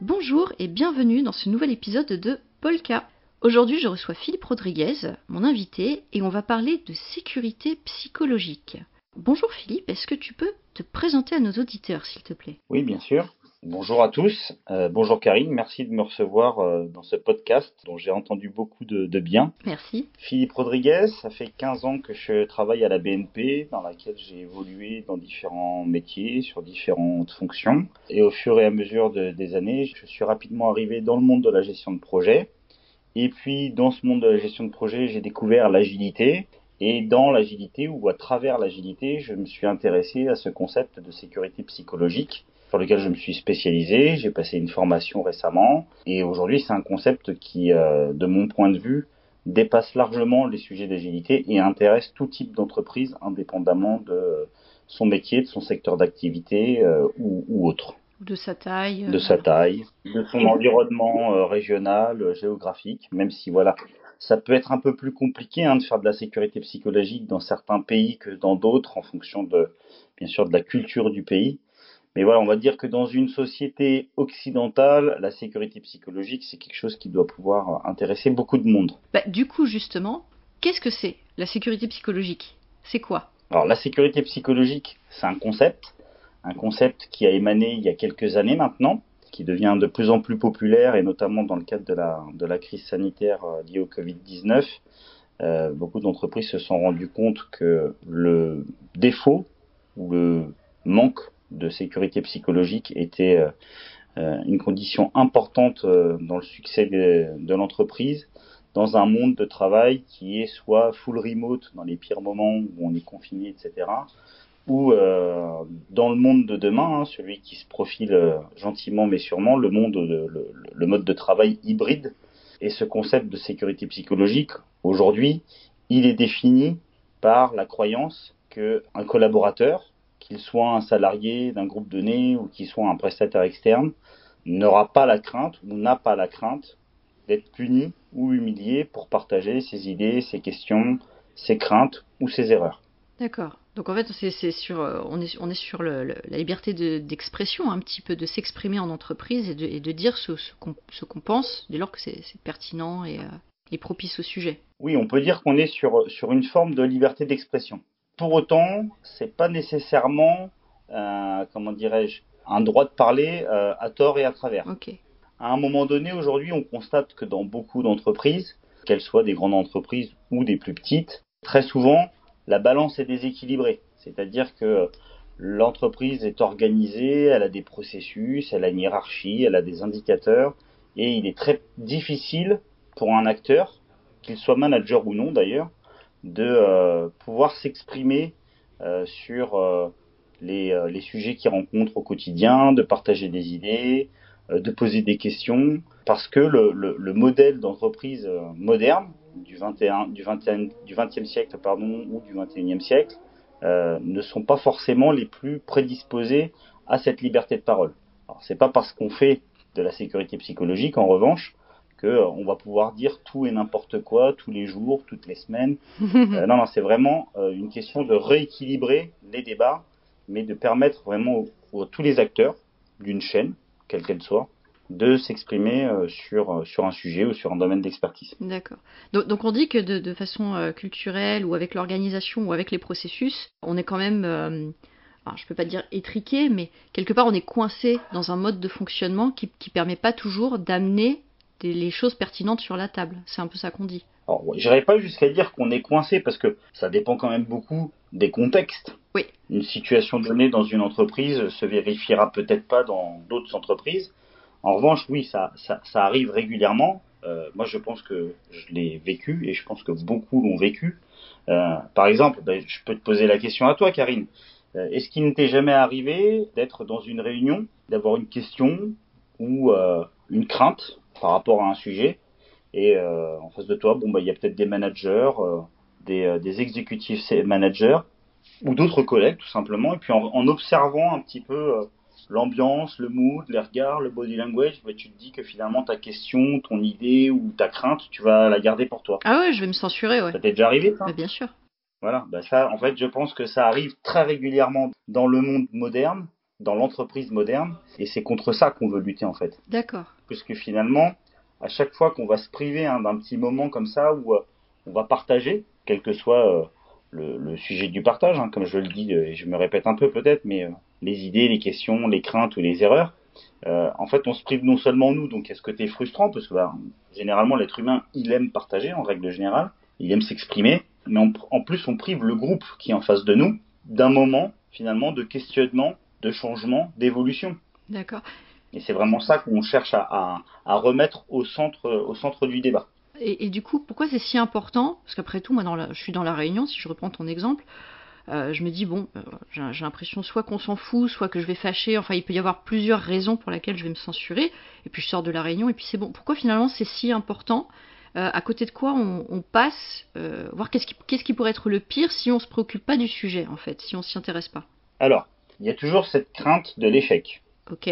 Bonjour et bienvenue dans ce nouvel épisode de Polka. Aujourd'hui, je reçois Philippe Rodriguez, mon invité, et on va parler de sécurité psychologique. Bonjour Philippe, est-ce que tu peux te présenter à nos auditeurs, s'il te plaît? Oui, bien sûr. Bonjour à tous. Euh, bonjour Karine, merci de me recevoir euh, dans ce podcast dont j'ai entendu beaucoup de, de, bien. Merci. Philippe Rodriguez, ça fait 15 ans que je travaille à la BNP, dans laquelle j'ai évolué dans différents métiers, sur différentes fonctions. Et au fur et à mesure de, des années, je suis rapidement arrivé dans le monde de la gestion de projet. Et puis, dans ce monde de la gestion de projet, j'ai découvert l'agilité. Et dans l'agilité, ou à travers l'agilité, je me suis intéressé à ce concept de sécurité psychologique sur lequel je me suis spécialisé. J'ai passé une formation récemment et aujourd'hui c'est un concept qui, euh, de mon point de vue, dépasse largement les sujets d'agilité et intéresse tout type d'entreprise indépendamment de son métier, de son secteur d'activité euh, ou, ou, autre. De sa taille. De sa taille, de son environnement euh, régional, euh, géographique, même si voilà, ça peut être un peu plus compliqué hein, de faire de la sécurité psychologique dans certains pays que dans d'autres en fonction de, bien sûr, de la culture du pays. Mais voilà, on va dire que dans une société occidentale, la sécurité psychologique, c'est quelque chose qui doit pouvoir intéresser beaucoup de monde. Bah, du coup, justement, qu'est-ce que c'est la sécurité psychologique? C'est quoi? Alors, la sécurité psychologique, c'est un concept, un concept qui a émané il y a quelques années maintenant, qui devient de plus en plus populaire, et notamment dans le cadre de la, de la crise sanitaire liée au Covid-19. Euh, beaucoup d'entreprises se sont rendues compte que le défaut ou le manque de sécurité psychologique était euh, une condition importante euh, dans le succès de, l'entreprise dans un monde de travail qui est soit full remote dans les pires moments où on est confiné, etc., ou euh, dans le monde de demain, hein, celui qui se profile euh, gentiment mais sûrement, le monde, de, le, le, mode de travail hybride. Et ce concept de sécurité psychologique, aujourd'hui, il est défini par la croyance que un collaborateur, qu'il soit un salarié d'un groupe donné ou qu'il soit un prestataire externe, n'aura pas la crainte ou n'a pas la crainte d'être puni ou humilié pour partager ses idées, ses questions, ses craintes ou ses erreurs. D'accord. Donc en fait, c'est sur, on est, on est sur le, le, la liberté d'expression, de, un petit peu, de s'exprimer en entreprise et de, et de dire ce, ce qu'on qu pense, dès lors que c'est pertinent et, euh, et, propice au sujet. Oui, on peut dire qu'on est sur, sur une forme de liberté d'expression. Pour autant, c'est pas nécessairement, euh, comment dirais-je, un droit de parler euh, à tort et à travers. Okay. À un moment donné, aujourd'hui, on constate que dans beaucoup d'entreprises, qu'elles soient des grandes entreprises ou des plus petites, très souvent, la balance est déséquilibrée. C'est-à-dire que l'entreprise est organisée, elle a des processus, elle a une hiérarchie, elle a des indicateurs, et il est très difficile pour un acteur, qu'il soit manager ou non d'ailleurs, de euh, pouvoir s'exprimer euh, sur euh, les, les, sujets qu'il rencontre au quotidien, de partager des idées, de poser des questions, parce que le, le, le modèle d'entreprise moderne du 21 du 21 du 20e siècle pardon ou du 21e siècle ne sont pas forcément les plus prédisposés à cette liberté de parole. Alors c'est pas parce qu'on fait de la sécurité psychologique en revanche que euh, on va pouvoir dire tout et n'importe quoi tous les jours, toutes les semaines. euh, non non, c'est vraiment euh, une question de rééquilibrer les débats mais de permettre vraiment à tous les acteurs d'une chaîne quelle qu'elle soit de s'exprimer euh, sur, sur un sujet ou sur un domaine d'expertise. D'accord. Donc, donc, on dit que de, de façon culturelle ou avec l'organisation ou avec les processus, on est quand même, alors je peux pas dire étriqué, mais quelque part on est coincé dans un mode de fonctionnement qui ne permet pas toujours d'amener les choses pertinentes sur la table. C'est un peu ça qu'on dit. Alors, j'irais pas jusqu'à dire qu'on est coincé parce que ça dépend quand même beaucoup des contextes. Oui. Une situation donnée dans une entreprise se vérifiera peut-être pas dans d'autres entreprises. En revanche, oui, ça, ça, ça arrive régulièrement. Euh, moi, je pense que je l'ai vécu et je pense que beaucoup l'ont vécu. Euh, par exemple, ben, je peux te poser la question à toi, Karine. Euh, Est-ce qu'il ne t'est jamais arrivé d'être dans une réunion, d'avoir une question ou une crainte par rapport à un sujet et euh, en face de toi, bon, bah, il y a peut-être des managers, euh, des, des exécutifs managers ou d'autres collègues tout simplement. Et puis en, en observant un petit peu l'ambiance, le mood, les regards, le body language, bah, tu te dis que finalement ta question, ton idée ou ta crainte, tu vas la garder pour toi. Ah ouais, je vais me censurer, ouais. Ça t'est déjà arrivé, ça? Bah, Bien sûr. Voilà, bah ça, en fait, je pense que ça arrive très régulièrement dans le monde moderne dans l'entreprise moderne et c'est contre ça qu'on veut lutter en fait. D'accord. Puisque finalement, à chaque fois qu'on va se priver hein, d'un petit moment comme ça où euh, on va partager, quel que soit euh, le, sujet du partage, hein, comme je le dis, et je me répète un peu peut-être, mais les idées, les questions, les craintes ou les erreurs, en fait, on se prive non seulement nous, donc est-ce que frustrant? Parce que bah, généralement l'être humain, il aime partager en règle générale, il aime s'exprimer, mais en plus on prive le groupe qui est en face de nous d'un moment finalement de questionnement, de changement, d'évolution. D'accord. Et c'est vraiment ça qu'on cherche à, remettre au centre, au centre du débat. Et, du coup, pourquoi c'est si important? Parce qu'après tout, moi, dans je suis dans la réunion, si je reprends ton exemple, euh, je me dis, bon, euh, j'ai l'impression soit qu'on s'en fout, soit que je vais fâcher, enfin, il peut y avoir plusieurs raisons pour lesquelles je vais me censurer, et puis je sors de la réunion, et puis c'est bon. Pourquoi finalement c'est si important? Euh, à côté de quoi on, passe, voir qu'est-ce qui, pourrait être le pire si on ne se préoccupe pas du sujet, en fait, si on s'y intéresse pas? Alors, il y a toujours cette crainte de l'échec. Ok.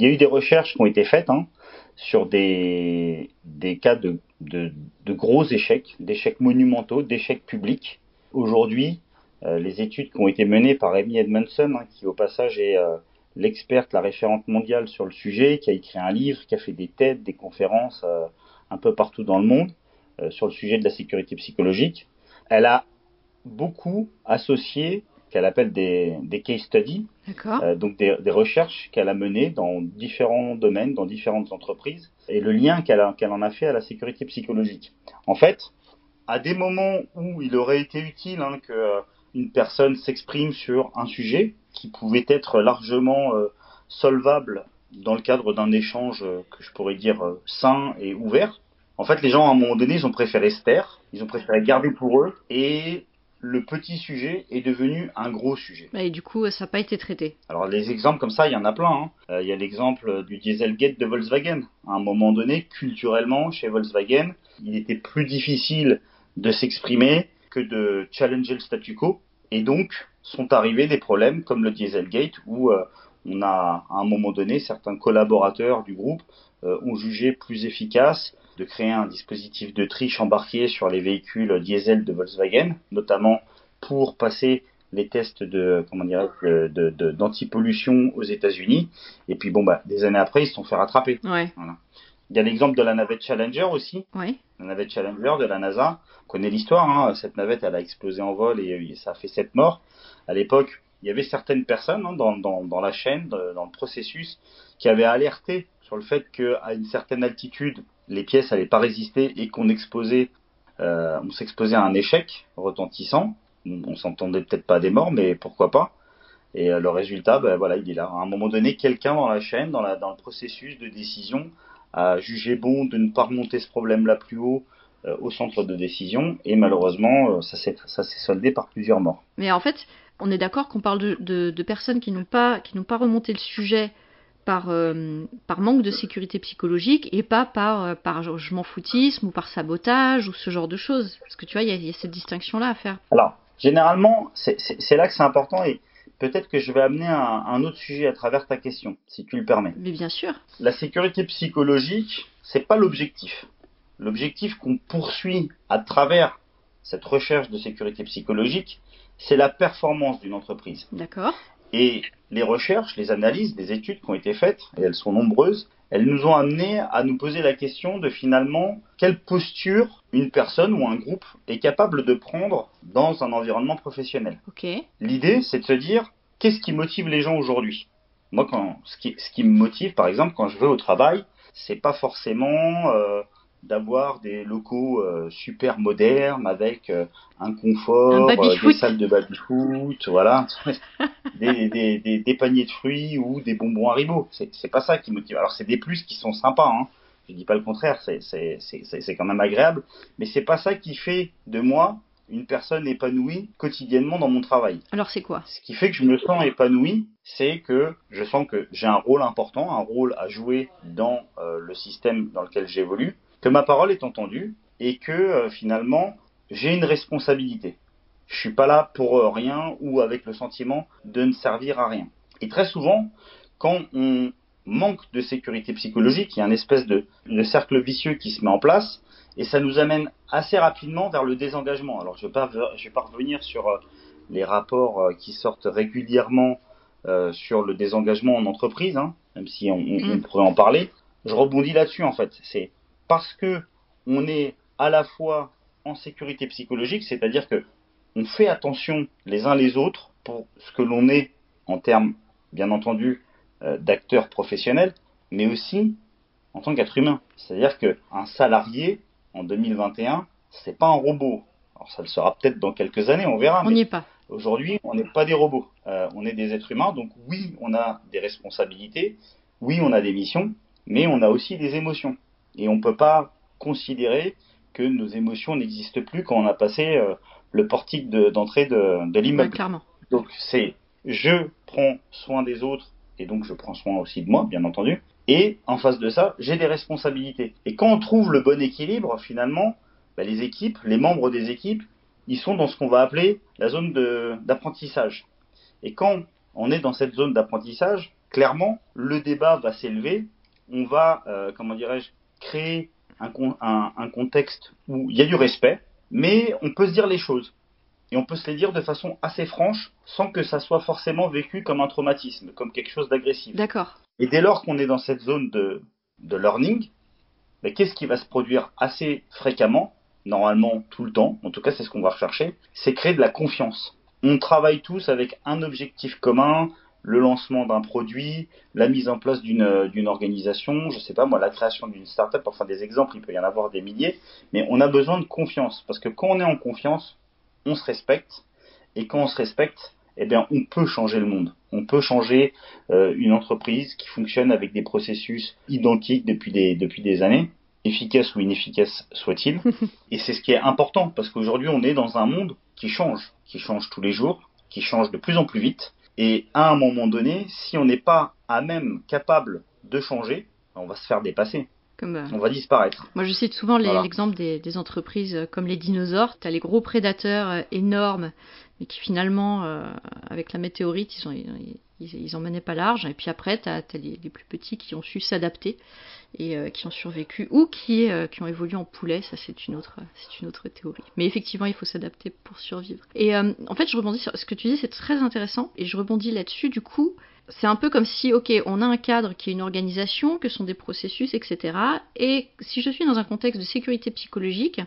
Il y a eu des recherches qui ont été faites hein, sur des, cas de, gros échecs, d'échecs monumentaux, d'échecs publics. Aujourd'hui, euh, les études qui ont été menées par Amy Edmondson, hein, qui au passage est l'experte, la référente mondiale sur le sujet, qui a écrit un livre, qui a fait des têtes, des conférences un peu partout dans le monde euh, sur le sujet de la sécurité psychologique. Elle a beaucoup associé qu'elle appelle des, des case studies, euh, donc des, des recherches qu'elle a menées dans différents domaines, dans différentes entreprises, et le lien qu'elle qu'elle en a fait à la sécurité psychologique. En fait, à des moments où il aurait été utile hein, que euh, une personne s'exprime sur un sujet qui pouvait être largement euh, solvable dans le cadre d'un échange que je pourrais dire sain et ouvert. En fait, les gens, à un moment donné, ils ont préféré se taire, ils ont préféré garder pour eux, et le petit sujet est devenu un gros sujet. Et du coup, ça n'a pas été traité. Alors, les exemples comme ça, il y en a plein. Hein. Euh, il y a l'exemple du Dieselgate de Volkswagen. À un moment donné, culturellement, chez Volkswagen, il était plus difficile de s'exprimer que de challenger le statu quo. Et donc, sont arrivés des problèmes comme le Dieselgate, où on a à un moment donné certains collaborateurs du groupe euh, ont jugé plus efficace de créer un dispositif de triche embarqué sur les véhicules diesel de Volkswagen, notamment pour passer les tests de comment dire de d'antipollution aux États-Unis. Et puis bon bah des années après ils se sont fait rattraper. Ouais. Il y a l'exemple de la navette Challenger aussi. Ouais. La navette Challenger de la NASA. On connaît l'histoire. Hein. Cette navette elle a explosé en vol et ça a fait sept morts. À l'époque, il y avait certaines personnes hein, dans, dans, dans, la chaîne, dans le processus, qui avaient alerté sur le fait qu'à une certaine altitude, les pièces n'allaient pas résister et qu'on exposait, euh, on s'exposait à un échec retentissant. On, s'entendait peut-être pas des morts, mais pourquoi pas. Et euh, le résultat, ben voilà, il est là. À un moment donné, quelqu'un dans la chaîne, dans, le processus de décision, a jugé bon de ne pas remonter ce problème-là plus haut euh, au centre de décision, et malheureusement, ça s'est soldé par plusieurs morts. Mais en fait, on est d'accord qu'on parle de, personnes qui n'ont pas, qui n'ont pas remonté le sujet par, euh, par manque de sécurité psychologique et pas par, euh, par je m'en foutisme ou par sabotage ou ce genre de choses. Parce que tu vois, il y, a cette distinction-là à faire. Alors, généralement, c'est là que c'est important et peut-être que je vais amener un, un, autre sujet à travers ta question, si tu le permets. Mais bien sûr. La sécurité psychologique, c'est pas l'objectif. L'objectif qu'on poursuit à travers cette recherche de sécurité psychologique, c'est la performance d'une entreprise. D'accord. Et les recherches, les analyses, les études qui ont été faites, et elles sont nombreuses, elles nous ont amené à nous poser la question de finalement quelle posture une personne ou un groupe est capable de prendre dans un environnement professionnel. L'idée, c'est de se dire qu'est-ce qui motive les gens aujourd'hui? Moi, quand ce qui, ce qui me motive, par exemple, quand je vais au travail, c'est pas forcément euh, d'avoir des locaux euh, super modernes avec euh, un confort, euh, des salles de baby-foot, voilà, des, des, des, des, paniers de fruits ou des bonbons Haribo. C'est, c'est pas ça qui motive. Alors c'est des plus qui sont sympas, hein. je dis pas le contraire, c'est, quand même agréable, mais c'est pas ça qui fait de moi une personne épanouie quotidiennement dans mon travail. Alors c'est quoi? Ce qui fait que je me sens épanoui, c'est que je sens que j'ai un rôle important, un rôle à jouer dans le système dans lequel j'évolue, que ma parole est entendue et que euh, finalement j'ai une responsabilité. Je suis pas là pour euh, rien ou avec le sentiment de ne servir à rien. Et très souvent, quand on manque de sécurité psychologique, il y a une espèce de, de cercle vicieux qui se met en place et ça nous amène assez rapidement vers le désengagement. Alors je ne vais, pas, je vais pas revenir sur euh, les rapports qui sortent régulièrement euh, sur le désengagement en entreprise, hein, même si on, on, Mm. pourrait en parler. Je rebondis là-dessus en fait. C'est parce que on est à la fois en sécurité psychologique, c'est-à-dire que on fait attention les uns les autres pour ce que l'on est en termes, bien entendu, euh, d'acteurs professionnels, mais aussi en tant qu'être humain. C'est-à-dire qu'un salarié en 2021, c'est pas un robot. Alors ça le sera peut-être dans quelques années, on verra. On n'y est pas. Aujourd'hui, on n'est pas des robots. Euh, on est des êtres humains, donc oui, on a des responsabilités, oui, on a des missions, mais on a aussi des émotions. Et on ne peut pas considérer que nos émotions n'existent plus quand on a passé euh, le portique de- d'entrée de, de l'immeuble. Donc c'est je prends soin des autres et donc je prends soin aussi de moi, bien entendu. Et en face de ça, j'ai des responsabilités. Et quand on trouve le bon équilibre, finalement, bah, les équipes, les membres des équipes, ils sont dans ce qu'on va appeler la zone d'apprentissage. Et quand on est dans cette zone d'apprentissage, clairement, le débat va s'élever. On va, euh, comment dirais-je, créer un, con- un- un contexte où il y a du respect, mais on peut se dire les choses. Et on peut se les dire de façon assez franche, sans que ça soit forcément vécu comme un traumatisme, comme quelque chose d'agressif. D'accord. Et dès lors qu'on est dans cette zone de, de learning, mais qu'est-ce qui va se produire assez fréquemment, normalement tout le temps, en tout cas c'est ce qu'on va rechercher, c'est créer de la confiance. On travaille tous avec un objectif commun, le lancement d'un produit, la mise en place d'une euh, d'une organisation, je sais pas moi, la création d'une startup, enfin des exemples, il peut y en avoir des milliers, mais on a besoin de confiance, parce que quand on est en confiance, on se respecte, et quand on se respecte, eh bien on peut changer le monde. On peut changer euh, une entreprise qui fonctionne avec des processus identiques depuis des, depuis des années, efficaces ou inefficaces soient-ils. Et c'est ce qui est important, parce qu'aujourd'hui on est dans un monde qui change, qui change tous les jours, qui change de plus en plus vite. Et à un moment donné, si on n'est pas à même capable de changer, on va se faire dépasser, Comme, euh, on va disparaître. Moi, je cite souvent Voilà. l'exemple des, des entreprises euh, comme les dinosaures. Tu as les gros prédateurs euh, énormes, mais qui finalement, euh, avec la météorite, ils, ont, ils, ils, ils en menaient pas large. Et puis après, tu as, les, plus petits qui ont su s'adapter et euh, qui ont survécu, ou qui, euh, qui ont évolué en poulet. Ça, c'est une, autre, une autre théorie. Mais effectivement, il faut s'adapter pour survivre. Et euh, en fait, je rebondis sur ce que tu dis, c'est très intéressant. Et je rebondis là-dessus, du coup. C'est un peu comme si, ok, on a un cadre qui est une organisation, que sont des processus, etc. Et si je suis dans un contexte de sécurité psychologique,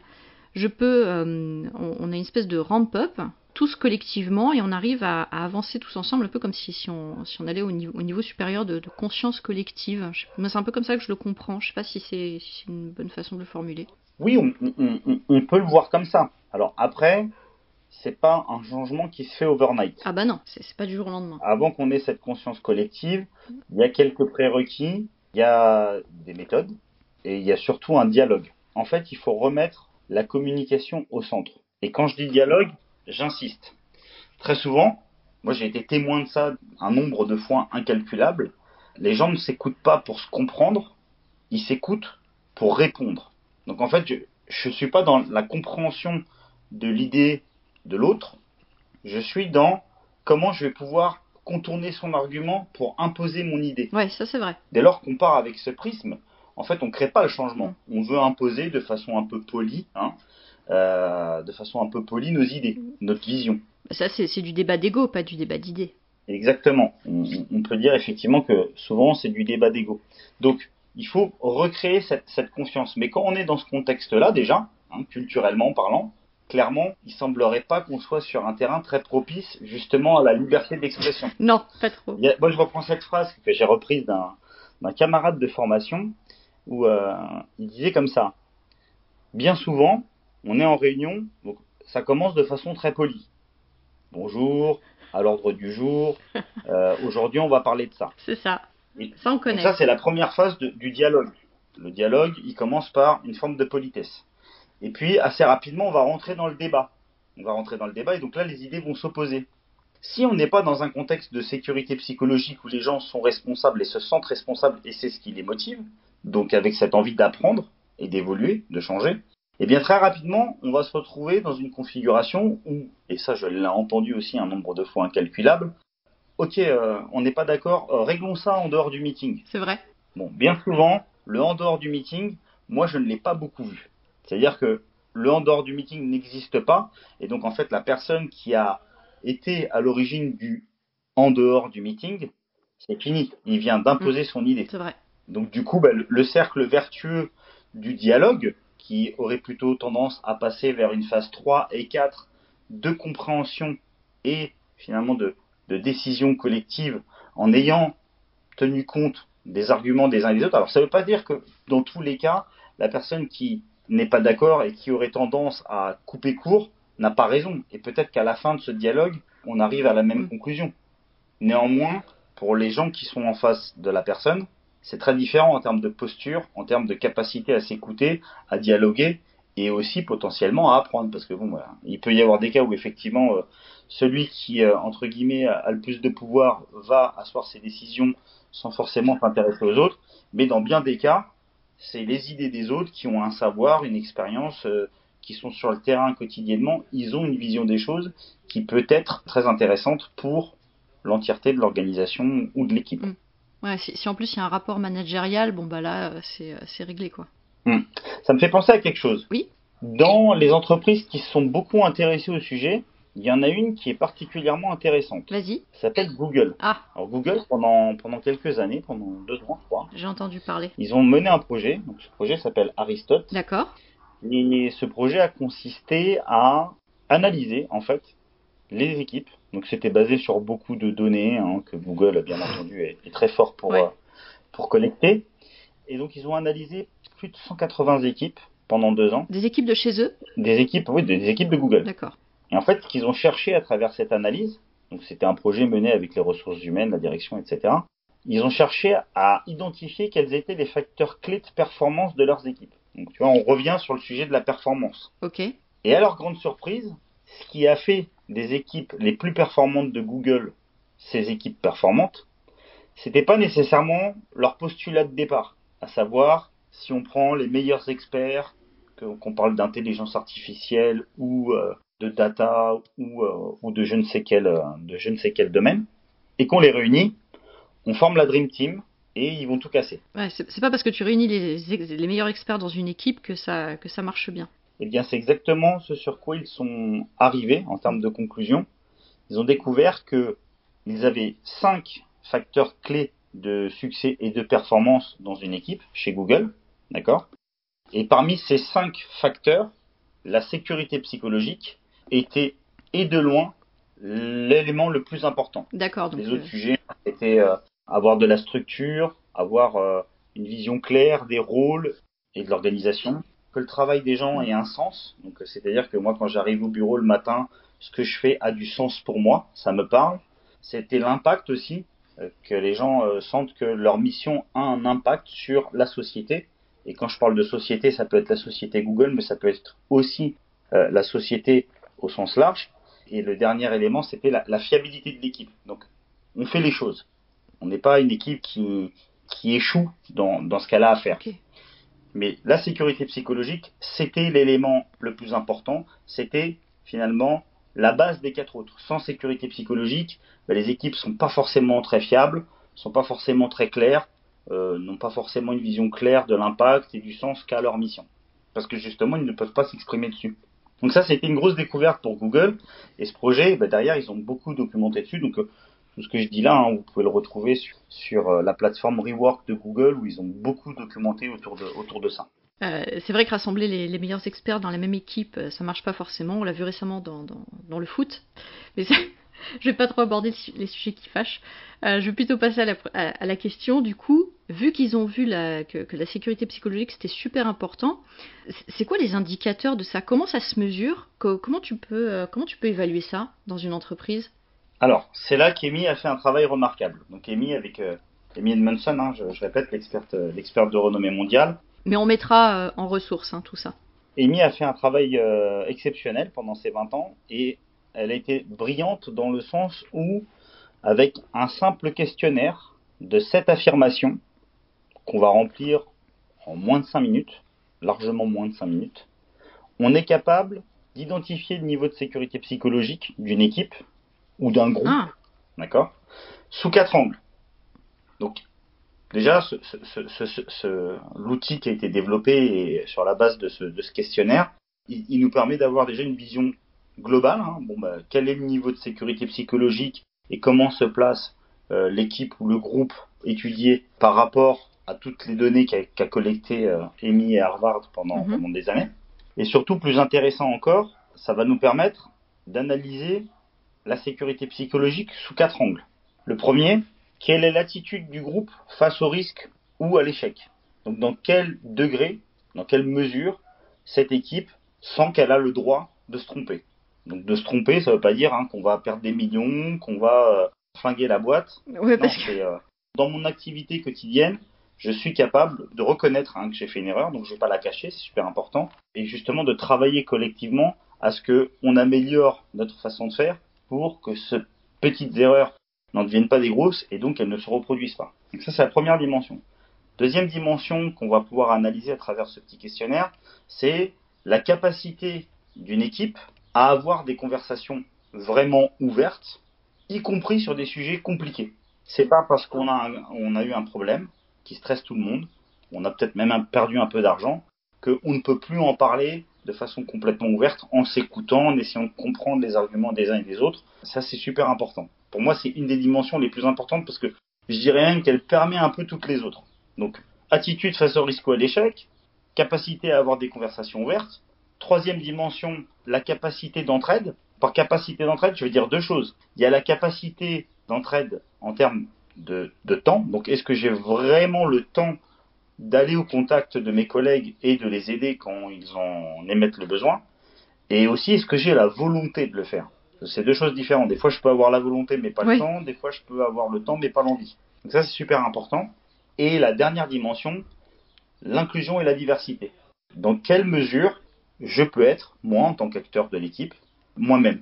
je peux, euh, on, on a une espèce de ramp-up, tous collectivement, et on arrive à, à avancer tous ensemble, un peu comme si, si, on, si on allait au niveau, au niveau supérieur de, de conscience collective. C'est un peu comme ça que je le comprends. Je sais pas si c'est si une bonne façon de le formuler. Oui, on, on- on- on peut le voir comme ça. Alors après, c'est pas un changement qui se fait overnight. Ah bah non, c'est pas du jour au lendemain. avant qu'on ait cette conscience collective, il y a quelques prérequis, il y a des méthodes et il y a surtout un dialogue. En fait, il faut remettre la communication au centre. Et quand je dis dialogue, j'insiste. Très souvent, moi j'ai été témoin de ça un nombre de fois incalculable, les gens ne s'écoutent pas pour se comprendre, ils s'écoutent pour répondre. Donc en fait, je ne suis pas dans la compréhension de l'idée de l'autre, je suis dans comment je vais pouvoir contourner son argument pour imposer mon idée. Ouais, ça c'est vrai. Dès lors qu'on part avec ce prisme, en fait, on ne crée pas le changement. On veut imposer de façon un peu polie, hein, euh, de façon un peu polie nos idées, notre vision. Ça c'est du débat d'ego, pas du débat d'idées. Exactement. On, on peut dire effectivement que souvent c'est du débat d'ego. Donc, il faut recréer cette, cette confiance. Mais quand on est dans ce contexte-là, déjà, hein, culturellement parlant, clairement, il semblerait pas qu'on soit sur un terrain très propice justement à la liberté d'expression. Non, pas trop. A- moi, je reprends cette phrase que j'ai reprise d'un camarade de formation où euh, il disait comme ça. Bien souvent, on est en réunion, donc ça commence de façon très polie. Bonjour, à l'ordre du jour. euh, Aujourd'hui, on va parler de ça. C'est ça. Et- Ça on connaît. ça, c'est la première phase de- du dialogue. Le dialogue, il commence par une forme de politesse. Et puis, assez rapidement, on va rentrer dans le débat. On va rentrer dans le débat et donc là, les idées vont s'opposer. Si on n'est pas dans un contexte de sécurité psychologique où les gens sont responsables et se sentent responsables et c'est ce qui les motive, donc avec cette envie d'apprendre et d'évoluer, de changer, eh bien très rapidement, on va se retrouver dans une configuration où, et ça je l'ai entendu aussi un nombre de fois incalculable, ok, euh, on n'est pas d'accord, euh, réglons ça en dehors du meeting. C'est vrai. Bon, bien souvent, le en dehors du meeting, moi je ne l'ai pas beaucoup vu. C'est-à-dire que le en dehors du meeting n'existe pas, et donc en fait la personne qui a été à l'origine du en dehors du meeting, c'est fini. Il vient d'imposer mm. son idée. C'est vrai. Donc du coup, bah, le, cercle vertueux du dialogue, qui aurait plutôt tendance à passer vers une phase 3 et 4 de compréhension et finalement de, de décision collective en ayant tenu compte des arguments des uns et des autres. Alors ça ne veut pas dire que dans tous les cas, la personne qui n'est pas d'accord et qui aurait tendance à couper court n'a pas raison. Et peut-être qu'à la fin de ce dialogue, on arrive à la même mm. conclusion. Néanmoins, pour les gens qui sont en face de la personne, c'est très différent en termes de posture, en termes de capacité à s'écouter, à dialoguer et aussi potentiellement à apprendre. Parce que bon, voilà, il peut y avoir des cas où effectivement euh, celui qui, euh, entre guillemets, a le plus de pouvoir va asseoir ses décisions sans forcément s'intéresser aux autres. Mais dans bien des cas, c'est les idées des autres qui ont un savoir, une expérience, euh, qui sont sur le terrain quotidiennement. Ils ont une vision des choses qui peut être très intéressante pour l'entièreté de l'organisation ou de l'équipe. Mm. Ouais, si, en plus il y a un rapport managérial, bon bah là euh, euh, c'est réglé quoi. Mm. Ça me fait penser à quelque chose. Oui. Dans les entreprises qui se sont beaucoup intéressées au sujet, il y en a une qui est particulièrement intéressante. Vas-y. Ça s'appelle Google. Ah. Alors Google, pendant, pendant quelques années, pendant deux ans, je crois. J'ai entendu parler. Ils ont mené un projet. Donc ce projet s'appelle Aristote. D'accord. Et ce projet a consisté à analyser en fait les équipes. Donc c'était basé sur beaucoup de données hein, que Google, bien entendu, est, très fort pour, euh, pour collecter. Et donc ils ont analysé plus de 180 équipes pendant deux ans. Des équipes de chez eux? Des équipes, oui, des équipes de Google. D'accord. Et en fait, ce qu'ils ont cherché à travers cette analyse, donc c'était un projet mené avec les ressources humaines, la direction, etc. Ils ont cherché à identifier quels étaient les facteurs clés de performance de leurs équipes. Donc tu vois, on revient sur le sujet de la performance. Ok. Et à leur grande surprise, ce qui a fait des équipes les plus performantes de Google ces équipes performantes, c'était pas nécessairement leur postulat de départ, à savoir si on prend les meilleurs experts, qu'on parle d'intelligence artificielle ou euh, de data ou, euh, ou de je ne sais quel euh, de je ne sais quel domaine, et qu'on les réunit, on forme la Dream Team et ils vont tout casser. Ouais, c'est pas parce que tu réunis les, les, meilleurs experts dans une équipe que ça, que ça marche bien. Eh bien, c'est exactement ce sur quoi ils sont arrivés en termes de conclusion. Ils ont découvert que ils avaient cinq facteurs clés de succès et de performance dans une équipe chez Google, d'accord? Et parmi ces cinq facteurs, la sécurité psychologique était et de loin l'élément le plus important. D'accord. Les autres euh, sujets étaient euh, avoir de la structure, avoir euh, une vision claire des rôles et de l'organisation, que le travail des gens ait un sens. Donc c'est-à-dire que moi quand j'arrive au bureau le matin, ce que je fais a du sens pour moi, ça me parle. C'était l'impact aussi euh, que les gens euh, sentent que leur mission a un impact sur la société. Et quand je parle de société, ça peut être la société Google, mais ça peut être aussi la société au sens large. Et le dernier élément, c'était la, la fiabilité de l'équipe. Donc on fait les choses. On n'est pas une équipe qui, qui échoue dans, dans ce qu'elle a à faire. Mais la sécurité psychologique, c'était l'élément le plus important. C'était finalement la base des quatre autres. Sans sécurité psychologique, ben, les équipes sont pas forcément très fiables, sont pas forcément très claires, euh, n'ont pas forcément une vision claire de l'impact et du sens qu'a leur mission. Parce que justement, ils ne peuvent pas s'exprimer dessus. Donc ça, c'était une grosse découverte pour Google. Et ce projet, ben, derrière, ils ont beaucoup documenté dessus. Donc euh, tout ce que je dis là, hein, vous pouvez le retrouver sur, euh, la plateforme Rework de Google où ils ont beaucoup documenté autour de, ça. Euh, c'est vrai que rassembler les, meilleurs experts dans la même équipe, euh, ça marche pas forcément. On l'a vu récemment dans, le foot. Mais je vais pas trop aborder les sujets qui fâchent. je vais plutôt passer à la, question. Du coup, vu qu'ils ont vu que, la sécurité psychologique c'était super important, c'est quoi les indicateurs de ça? Comment ça se mesure? Comment tu peux évaluer ça dans une entreprise? Alors, c'est là qu'Amy a fait un travail remarquable. Donc Amy avec euh, Amy Edmondson, hein, je, répète, l'experte, euh, l'experte de renommée mondiale. Mais on mettra euh, en ressources hein, tout ça. Amy a fait un travail exceptionnel pendant ses 20 ans et elle a été brillante dans le sens où, avec un simple questionnaire de 7 affirmations qu'on va remplir en moins de 5 minutes, largement moins de 5 minutes, on est capable d'identifier le niveau de sécurité psychologique d'une équipe ou d'un groupe, ah. d'accord, sous quatre angles. Donc, déjà, ce, l'outil qui a été développé sur la base de ce, questionnaire, il, nous permet d'avoir déjà une vision globale. Hein. Bon, bah, quel est le niveau de sécurité psychologique et comment se place euh, l'équipe ou le groupe étudié par rapport à toutes les données qu'a qu collectées euh, Amy et Harvard pendant, mhm. pendant des années. Et surtout, plus intéressant encore, ça va nous permettre d'analyser la sécurité psychologique sous quatre angles. Le premier, quelle est l'attitude du groupe face au risque ou à l'échec? Donc dans quel degré, dans quelle mesure cette équipe sent qu'elle a le droit de se tromper? Donc de se tromper, ça ne veut pas dire hein, qu'on va perdre des millions, qu'on va euh, flinguer la boîte. Ouais, parce que... euh, dans mon activité quotidienne, je suis capable de reconnaître hein, que j'ai fait une erreur, donc je ne vais pas la cacher, c'est super important, et justement de travailler collectivement à ce que on améliore notre façon de faire pour que ces petites erreurs n'en deviennent pas des grosses et donc elles ne se reproduisent pas. Donc ça c'est la première dimension. Deuxième dimension qu'on va pouvoir analyser à travers ce petit questionnaire, c'est la capacité d'une équipe à avoir des conversations vraiment ouvertes, y compris sur des sujets compliqués. C'est pas parce qu'on a, a eu un problème qui stresse tout le monde, on a peut-être même perdu un peu d'argent, qu'on ne peut plus en parler de façon complètement ouverte, en s'écoutant, en essayant de comprendre les arguments des uns et des autres. Ça, c'est super important. Pour moi, c'est une des dimensions les plus importantes parce que je dirais même qu'elle permet un peu toutes les autres. Donc, attitude face au risque ou à l'échec, capacité à avoir des conversations ouvertes. Troisième dimension, la capacité d'entraide. Par capacité d'entraide, je veux dire deux choses. Il y a la capacité d'entraide en termes de, temps. Donc, est-ce que j'ai vraiment le temps d'aller au contact de mes collègues et de les aider quand ils en émettent le besoin Et aussi, est-ce que j'ai la volonté de le faire? C'est deux choses différentes. Des fois, je peux avoir la volonté mais pas le temps. Des fois, je peux avoir le temps mais pas l'envie. Donc ça, c'est super important. Et la dernière dimension, l'inclusion et la diversité. Dans quelle mesure je peux être, moi, en tant qu'acteur de l'équipe, moi-même,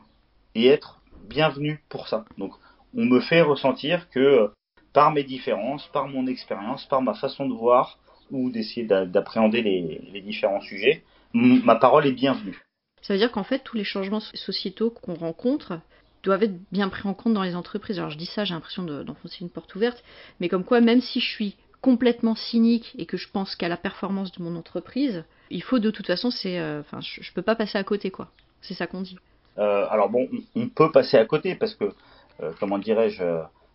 et être bienvenu pour ça? Donc, on me fait ressentir que par mes différences, par mon expérience, par ma façon de voir ou d'essayer d'appréhender les, différents sujets, ma parole est bienvenue. Ça veut dire qu'en fait, tous les changements sociétaux qu'on rencontre doivent être bien pris en compte dans les entreprises. Alors je dis ça, j'ai l'impression d'enfoncer une porte ouverte, mais comme quoi, même si je suis complètement cynique et que je pense qu'à la performance de mon entreprise, il faut de toute façon, c'est, euh, enfin, je, ne peux pas passer à côté, quoi. C'est ça qu'on dit. Euh, alors bon, on, peut passer à côté parce que, euh, comment dirais-je,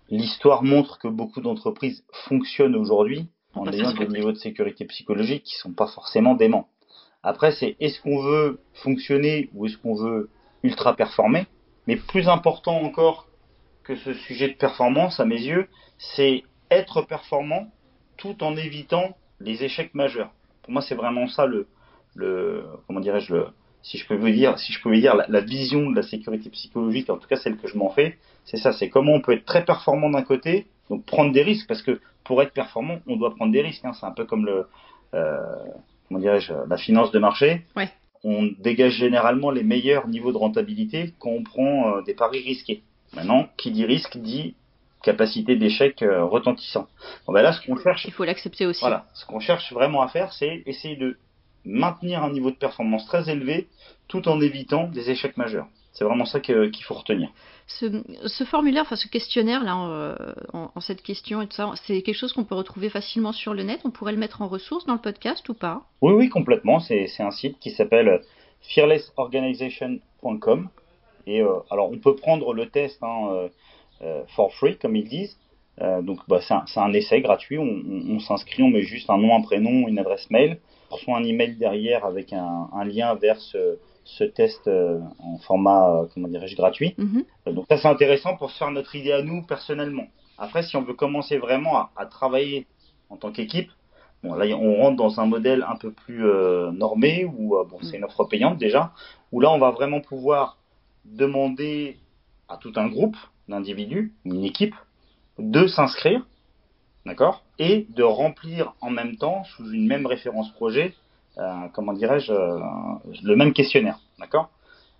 l'histoire montre que beaucoup d'entreprises fonctionnent aujourd'hui en ayant des niveaux de sécurité psychologique qui sont pas forcément déments. Après, c'est est-ce qu'on veut fonctionner ou est-ce qu'on veut ultra performer? Mais plus important encore que ce sujet de performance, à mes yeux, c'est être performant tout en évitant les échecs majeurs. Pour moi, c'est vraiment ça le, le comment dirais-je le, si je peux vous dire, si je pouvais dire la, la, vision de la sécurité psychologique, en tout cas celle que je m'en fais, c'est ça, c'est comment on peut être très performant d'un côté, donc prendre des risques, parce que pour être performant, on doit prendre des risques. Hein, c'est un peu comme le, euh, comment dirais-je, la finance de marché. Ouais. On dégage généralement les meilleurs niveaux de rentabilité quand on prend euh, des paris risqués. Maintenant, qui dit risque dit capacité d'échec euh, retentissant. Bon, ben là, ce qu'on cherche, il faut l'accepter aussi. Voilà, ce qu'on cherche vraiment à faire, c'est essayer de maintenir un niveau de performance très élevé, tout en évitant des échecs majeurs. C'est vraiment ça qu'il faut retenir. Ce, formulaire, enfin ce questionnaire là, en, en, cette question et tout ça, c'est quelque chose qu'on peut retrouver facilement sur le net. On pourrait le mettre en ressource dans le podcast ou pas? Oui, oui, complètement. C'est un site qui s'appelle fearlessorganization.com. Et euh, alors, on peut prendre le test hein, euh, euh, for free, comme ils disent. donc, bah, c'est un, essai gratuit. On, on, s'inscrit, on met juste un nom, un prénom, une adresse mail. On reçoit un email derrière avec un, un lien vers ce ce test euh, en format, euh, comment dirais-je, gratuit. Mhm. Euh, donc ça c'est intéressant pour se faire notre idée à nous personnellement. Après, si on veut commencer vraiment à, travailler en tant qu'équipe, bon là on rentre dans un modèle un peu plus normé où bon c'est une offre payante déjà, où là on va vraiment pouvoir demander à tout un groupe d'individus, une équipe, de s'inscrire, d'accord, et de remplir en même temps sous une même référence projet comment dirais-je, euh, le même questionnaire, d'accord?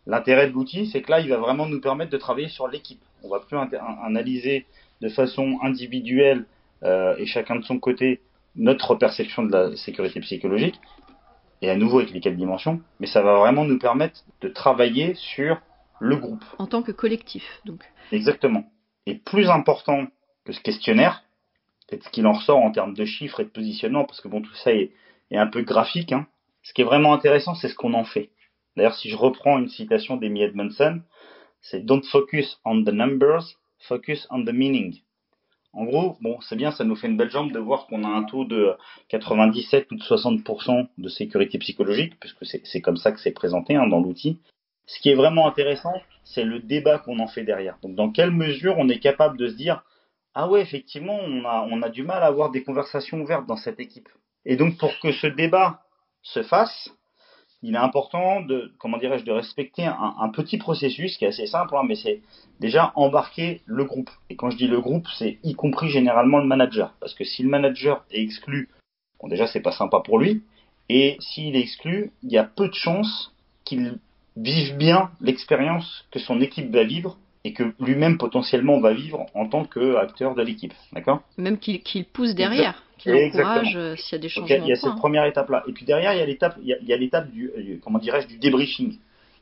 L'intérêt de l'outil, c'est que là, il va vraiment nous permettre de travailler sur l'équipe. On va plus analyser de façon individuelle euh, et chacun de son côté notre perception de la sécurité psychologique, et à nouveau avec les quatre dimensions, mais ça va vraiment nous permettre de travailler sur le groupe. En tant que collectif, donc. Exactement. Et plus important que ce questionnaire, c'est ce qu'il en ressort en termes de chiffres et de positionnement, parce que bon, tout ça est, et un peu graphique. Hein. Ce qui est vraiment intéressant, c'est ce qu'on en fait. D'ailleurs, si je reprends une citation d'Amy Edmondson, c'est Don't focus on the numbers, focus on the meaning. En gros, bon, c'est bien, ça nous fait une belle jambe de voir qu'on a un taux de 97 ou de 60% de sécurité psychologique, puisque c'est comme ça que c'est présenté hein, dans l'outil. Ce qui est vraiment intéressant, c'est le débat qu'on en fait derrière. Donc, dans quelle mesure on est capable de se dire, ah ouais, effectivement, on a, on a du mal à avoir des conversations ouvertes dans cette équipe. Et donc, pour que ce débat se fasse, il est important de, comment dirais-je, de respecter un, petit processus qui est assez simple, hein, mais c'est déjà embarquer le groupe. Et quand je dis le groupe, c'est y compris généralement le manager, parce que si le manager est exclu, bon déjà c'est pas sympa pour lui, et s'il est exclu, il y a peu de chances qu'il vive bien l'expérience que son équipe va vivre et que lui-même potentiellement va vivre en tant qu'acteur de l'équipe, d'accord? Même qu'il pousse derrière qui encourage euh, s'il y a des changements. il y a cette première étape-là. Et puis derrière, il y a l'étape, il y a, l'étape du, euh, comment dirais-je, du débriefing,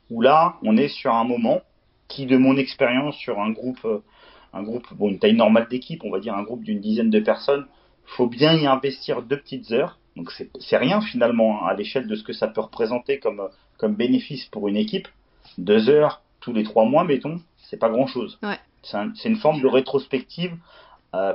où là, on est sur un moment qui, de mon expérience, sur un groupe, euh, un groupe, bon, une taille normale d'équipe, on va dire un groupe d'une dizaine de personnes, faut bien y investir deux petites heures. Donc c'est rien finalement hein, à l'échelle de ce que ça peut représenter comme, comme bénéfice pour une équipe. Deux heures tous les trois mois, mettons, c'est pas grand chose. Ouais. C'est une forme de rétrospective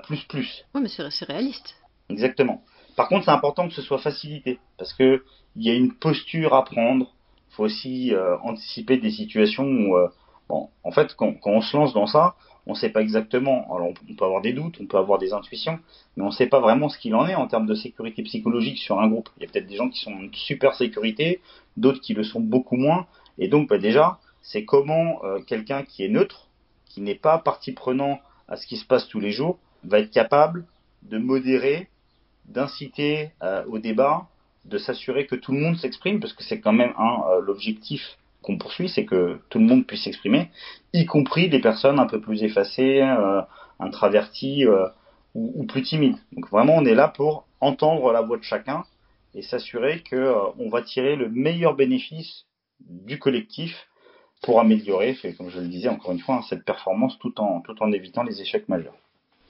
plus plus. Oui, mais c'est réaliste. Exactement. Par contre, c'est important que ce soit facilité parce que il y a une posture à prendre. Il faut aussi euh, anticiper des situations où, euh, bon, en fait, quand, on se lance dans ça, on ne sait pas exactement. Alors, on peut avoir des doutes, on peut avoir des intuitions, mais on ne sait pas vraiment ce qu'il en est en termes de sécurité psychologique sur un groupe. Il y a peut-être des gens qui sont en super sécurité, d'autres qui le sont beaucoup moins. Et donc, bah, déjà, c'est comment euh, quelqu'un qui est neutre, qui n'est pas partie prenant à ce qui se passe tous les jours, va être capable de modérer d'inciter euh, au débat, de s'assurer que tout le monde s'exprime, parce que c'est quand même euh, l'objectif qu'on poursuit, c'est que tout le monde puisse s'exprimer, y compris des personnes un peu plus effacées, euh, introverties ou, plus timides. Donc vraiment, on est là pour entendre la voix de chacun et s'assurer que on va tirer le meilleur bénéfice du collectif pour améliorer, comme je le disais encore une fois, hein, cette performance tout en évitant les échecs majeurs.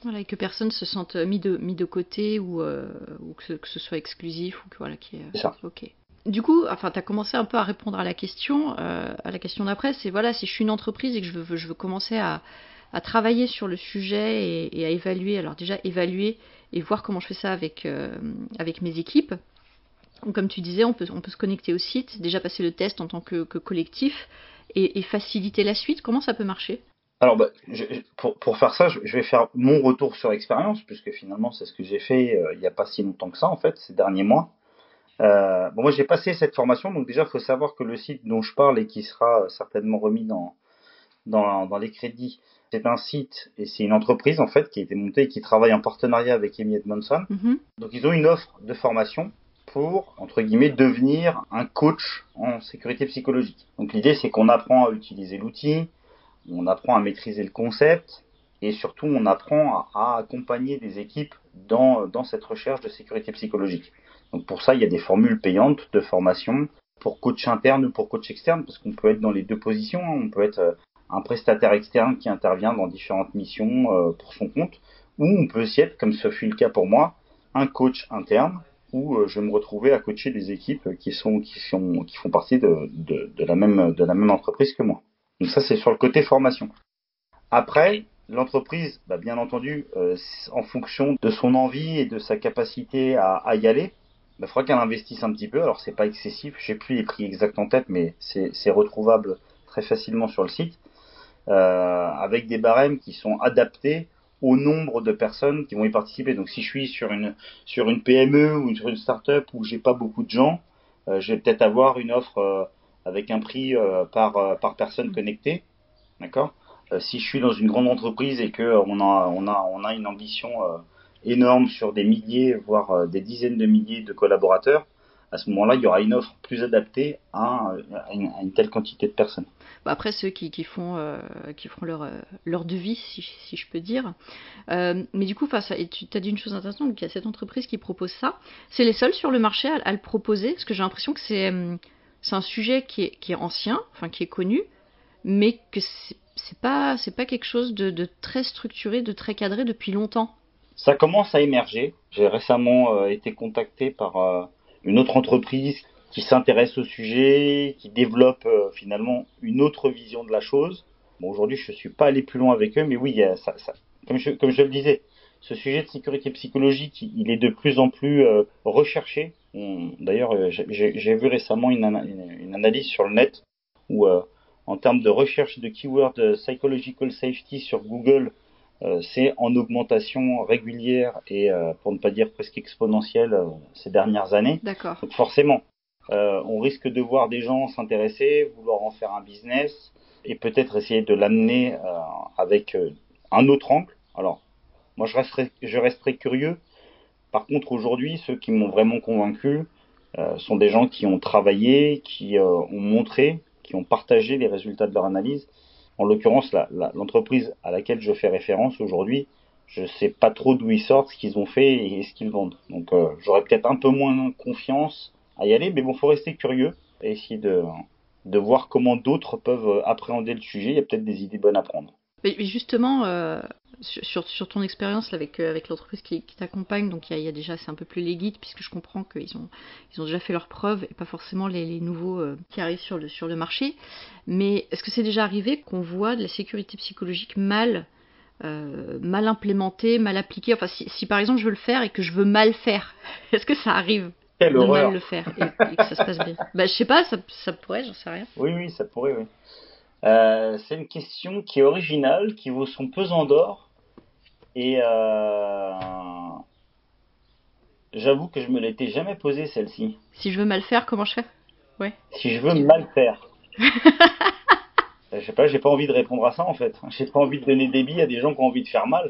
Voilà, et que personne se sente mis de, mis de côté ou, euh, ou que, ce, soit exclusif ou que voilà qui est. ça. Ok. Du coup, enfin, tu as commencé un peu à répondre à la question, euh, à la question d'après, c'est voilà, si je suis une entreprise et que je veux, je veux commencer à, à travailler sur le sujet et, et, à évaluer, alors déjà évaluer et voir comment je fais ça avec, euh, avec mes équipes. Donc, comme tu disais, on peut, on peut se connecter au site, déjà passer le test en tant que, que collectif et, et faciliter la suite. Comment ça peut marcher? Alors, bah, pour, pour, faire ça, je, vais faire mon retour sur expérience, puisque finalement, c'est ce que j'ai fait euh, il n'y a pas si longtemps que ça, en fait, ces derniers mois. Euh, bon, moi, j'ai passé cette formation, donc déjà, il faut savoir que le site dont je parle et qui sera certainement remis dans, dans, dans les crédits, c'est un site et c'est une entreprise, en fait, qui a été montée et qui travaille en partenariat avec Amy Edmondson. Mm-hmm. Donc, ils ont une offre de formation pour, entre guillemets, devenir un coach en sécurité psychologique. Donc, l'idée, c'est qu'on apprend à utiliser l'outil, on apprend à maîtriser le concept et surtout on apprend à, accompagner des équipes dans, cette recherche de sécurité psychologique. Donc pour ça, il y a des formules payantes de formation pour coach interne ou pour coach externe, parce qu'on peut être dans les deux positions. Hein. On peut être euh, un prestataire externe qui intervient dans différentes missions euh, pour son compte, ou on peut aussi être, comme ce fut le cas pour moi, un coach interne où euh, je vais me retrouver à coacher des équipes qui sont qui sont qui font partie de la même entreprise que moi. Donc ça, c'est sur le côté formation. Après, l'entreprise, bah, bien entendu, euh, en fonction de son envie et de sa capacité à, y aller, il bah, faudra qu'elle investisse un petit peu. Alors c'est pas excessif, je sais plus les prix exacts en tête, mais c'est retrouvable très facilement sur le site, euh, avec des barèmes qui sont adaptés au nombre de personnes qui vont y participer. Donc si je suis sur une sur une PME ou sur une start-up où j'ai pas beaucoup de gens, euh, je vais peut-être avoir une offre avec un prix euh, par, euh, par personne connectée. D'accord? Euh, Si je suis dans une grande entreprise et que on a, on a, on a une ambition énorme sur des milliers, voire des dizaines de milliers de collaborateurs, à ce moment-là, il y aura une offre plus adaptée à, une, telle quantité de personnes. Bah, après, ceux qui, qui font, qui feront leur, leur devis, si, si, je peux dire. mais du coup, et tu as dit une chose intéressante, donc il y a cette entreprise qui propose ça. C'est les seuls sur le marché à, à le proposer, parce que j'ai l'impression que c'est c'est un sujet qui est, ancien, enfin qui est connu, mais que c'est pas c'est pas quelque chose de, très structuré, de très cadré depuis longtemps. Ça commence à émerger. J'ai récemment euh, été contacté par euh, une autre entreprise qui s'intéresse au sujet, qui développe euh, finalement une autre vision de la chose. Bon, aujourd'hui, je suis pas allé plus loin avec eux, mais oui, comme, je, comme je le disais, ce sujet de sécurité psychologique, il est de plus en plus recherché. D'ailleurs, euh, j'ai vu récemment une, une, analyse sur le net où, euh, en termes de recherche de keywords psychological safety sur Google, c'est en augmentation régulière et, pour ne pas dire presque exponentielle, ces dernières années. D'accord. Donc forcément, on risque de voir des gens s'intéresser, vouloir en faire un business et peut-être essayer de l'amener avec un autre angle. Alors, moi, je resterai, je resterai curieux. Par contre, aujourd'hui, ceux qui m'ont vraiment convaincu euh, sont des gens qui ont travaillé, qui euh, ont montré, qui ont partagé les résultats de leur analyse. En l'occurrence, l'entreprise à laquelle je fais référence aujourd'hui, je sais pas trop d'où ils sortent, ce qu'ils ont fait et ce qu'ils vendent. Donc, euh, j'aurais peut-être un peu moins confiance à y aller, mais bon, faut rester curieux et essayer de voir comment d'autres peuvent appréhender le sujet. Il y a peut-être des idées bonnes à prendre. Mais justement, sur, sur, ton expérience avec, euh, avec l'entreprise qui, t'accompagne, donc il y, a déjà, c'est un peu plus les guides, puisque je comprends qu'ils ont, ils ont déjà fait leurs preuves et pas forcément les, les nouveaux euh, qui arrivent sur le, sur le marché. Mais est-ce que c'est déjà arrivé qu'on voit de la sécurité psychologique mal, euh, mal implémentée, mal appliquée? Enfin, si, si, par exemple je veux le faire et que je veux mal faire, est-ce que ça arrive de mal le faire et, que ça se passe bien? Bah, Je sais pas, ça, ça pourrait, j'en sais rien. Oui, oui, ça pourrait, oui. C'est une question qui est originale, qui vaut son pesant d'or, et euh, j'avoue que je me l'étais jamais posée celle-ci. Si je veux mal faire, comment je fais? Ouais. Si je veux mal faire. je sais pas, j'ai pas envie de répondre à ça en fait. J'ai pas envie de donner des billes à des gens qui ont envie de faire mal.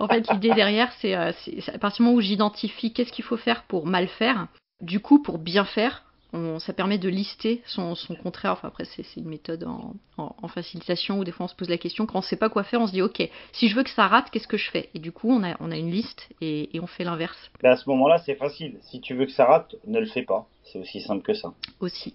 en fait, l'idée derrière, c'est euh, à partir du moment où j'identifie qu'est-ce qu'il faut faire pour mal faire, du coup, pour bien faire, ça permet de lister son, contraire. Enfin, après, c'est une méthode en, facilitation où des fois on se pose la question. Quand on ne sait pas quoi faire, on se dit Ok, si je veux que ça rate, qu'est-ce que je fais? Et du coup, on a, on a une liste et, on fait l'inverse. à ce moment-là, c'est facile. Si tu veux que ça rate, ne le fais pas. C'est aussi simple que ça. Aussi.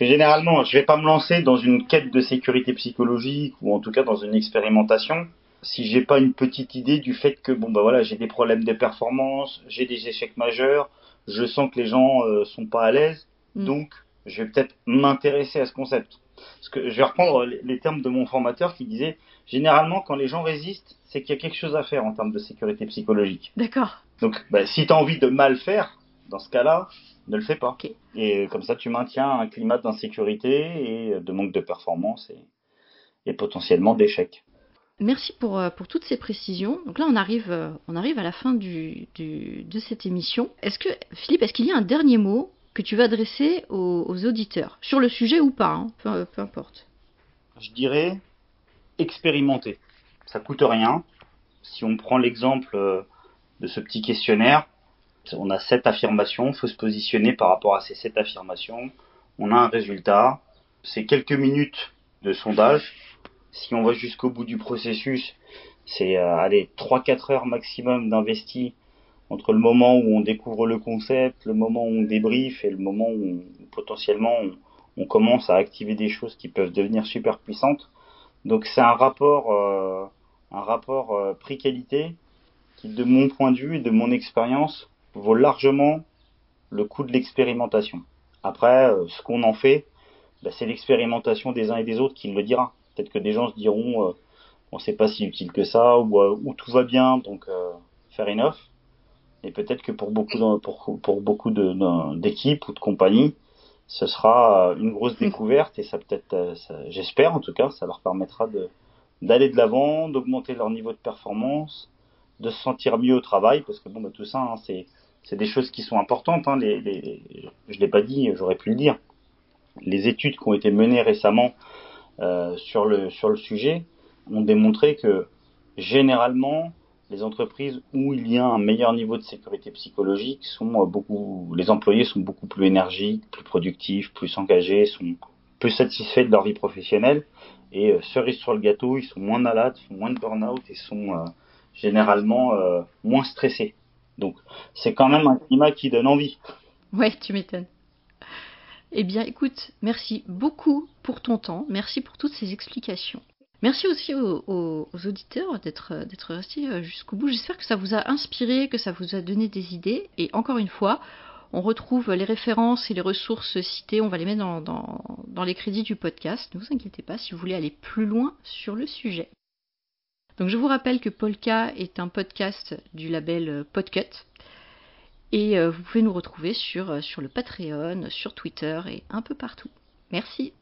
généralement, je vais pas me lancer dans une quête de sécurité psychologique ou en tout cas dans une expérimentation si j'ai pas une petite idée du fait que bon bah voilà j'ai des problèmes de performance, j'ai des échecs majeurs, je sens que les gens euh, sont pas à l'aise, Mm. Donc, je vais peut-être m'intéresser à ce concept. Parce que je vais reprendre les termes de mon formateur qui disait généralement, quand les gens résistent, c'est qu'il y a quelque chose à faire en termes de sécurité psychologique. D'accord. Donc, bah, si tu as envie de mal faire, dans ce cas-là, ne le fais pas. Et comme ça, tu maintiens un climat d'insécurité et de manque de performance et, potentiellement d'échec. Merci pour, euh, pour toutes ces précisions. Donc là, on arrive, euh, on arrive à la fin du, de cette émission. Est-ce que, Philippe, est-ce qu'il y a un dernier mot que tu vas adresser aux, auditeurs, sur le sujet ou pas, hein, peu, importe. Je dirais expérimenter. Ça coûte rien. Si on prend l'exemple euh, de ce petit questionnaire, on a sept affirmations, il faut se positionner par rapport à ces sept affirmations. On a un résultat, c'est quelques minutes de sondage. Si on va jusqu'au bout du processus, c'est euh, allez 3-4 heures maximum d'investi entre le moment où on découvre le concept, le moment où on débriefe et le moment où, potentiellement on, commence à activer des choses qui peuvent devenir super puissantes. Donc c'est un rapport, euh, un rapport euh, prix-qualité qui, de mon point de vue et de mon expérience, vaut largement le coût de l'expérimentation. Après, euh, ce qu'on en fait, bah, c'est l'expérimentation des uns et des autres qui le dira. Peut-être que des gens se diront, on ne sait pas si utile que ça, ou, ou tout va bien, donc faire enough. Et peut-être que pour beaucoup, pour, pour beaucoup d'équipes ou de compagnies, ce sera une grosse mm. découverte et ça peut-être, euh, j'espère en tout cas, ça leur permettra de d'aller de l'avant, d'augmenter leur niveau de performance, de se sentir mieux au travail, parce que bon, bah, tout ça, hein, c'est c'est des choses qui sont importantes. Hein, les, les, je l'ai pas dit, j'aurais pu le dire. Les études qui ont été menées récemment euh, sur le sur le sujet ont démontré que généralement les entreprises où il y a un meilleur niveau de sécurité psychologique sont euh, beaucoup, les employés sont beaucoup plus énergiques, plus productifs, plus engagés, sont plus satisfaits de leur vie professionnelle. Et euh, cerise sur le gâteau, ils sont moins malades, font moins de burn-out et sont euh, généralement moins stressés. Donc c'est quand même un climat qui donne envie. Ouais, tu m'étonnes. Eh bien, écoute, merci beaucoup pour ton temps, merci pour toutes ces explications. Merci aussi aux, auditeurs d'être restés euh, jusqu'au bout. J'espère que ça vous a inspiré, que ça vous a donné des idées. Et encore une fois, On retrouve les références et les ressources citées, on va les mettre dans, les crédits du podcast. Ne vous inquiétez pas si vous voulez aller plus loin sur le sujet. Donc je vous rappelle que Polka est un podcast du label Podcut. Et euh, vous pouvez nous retrouver euh, sur le Patreon, sur Twitter et un peu partout. Merci.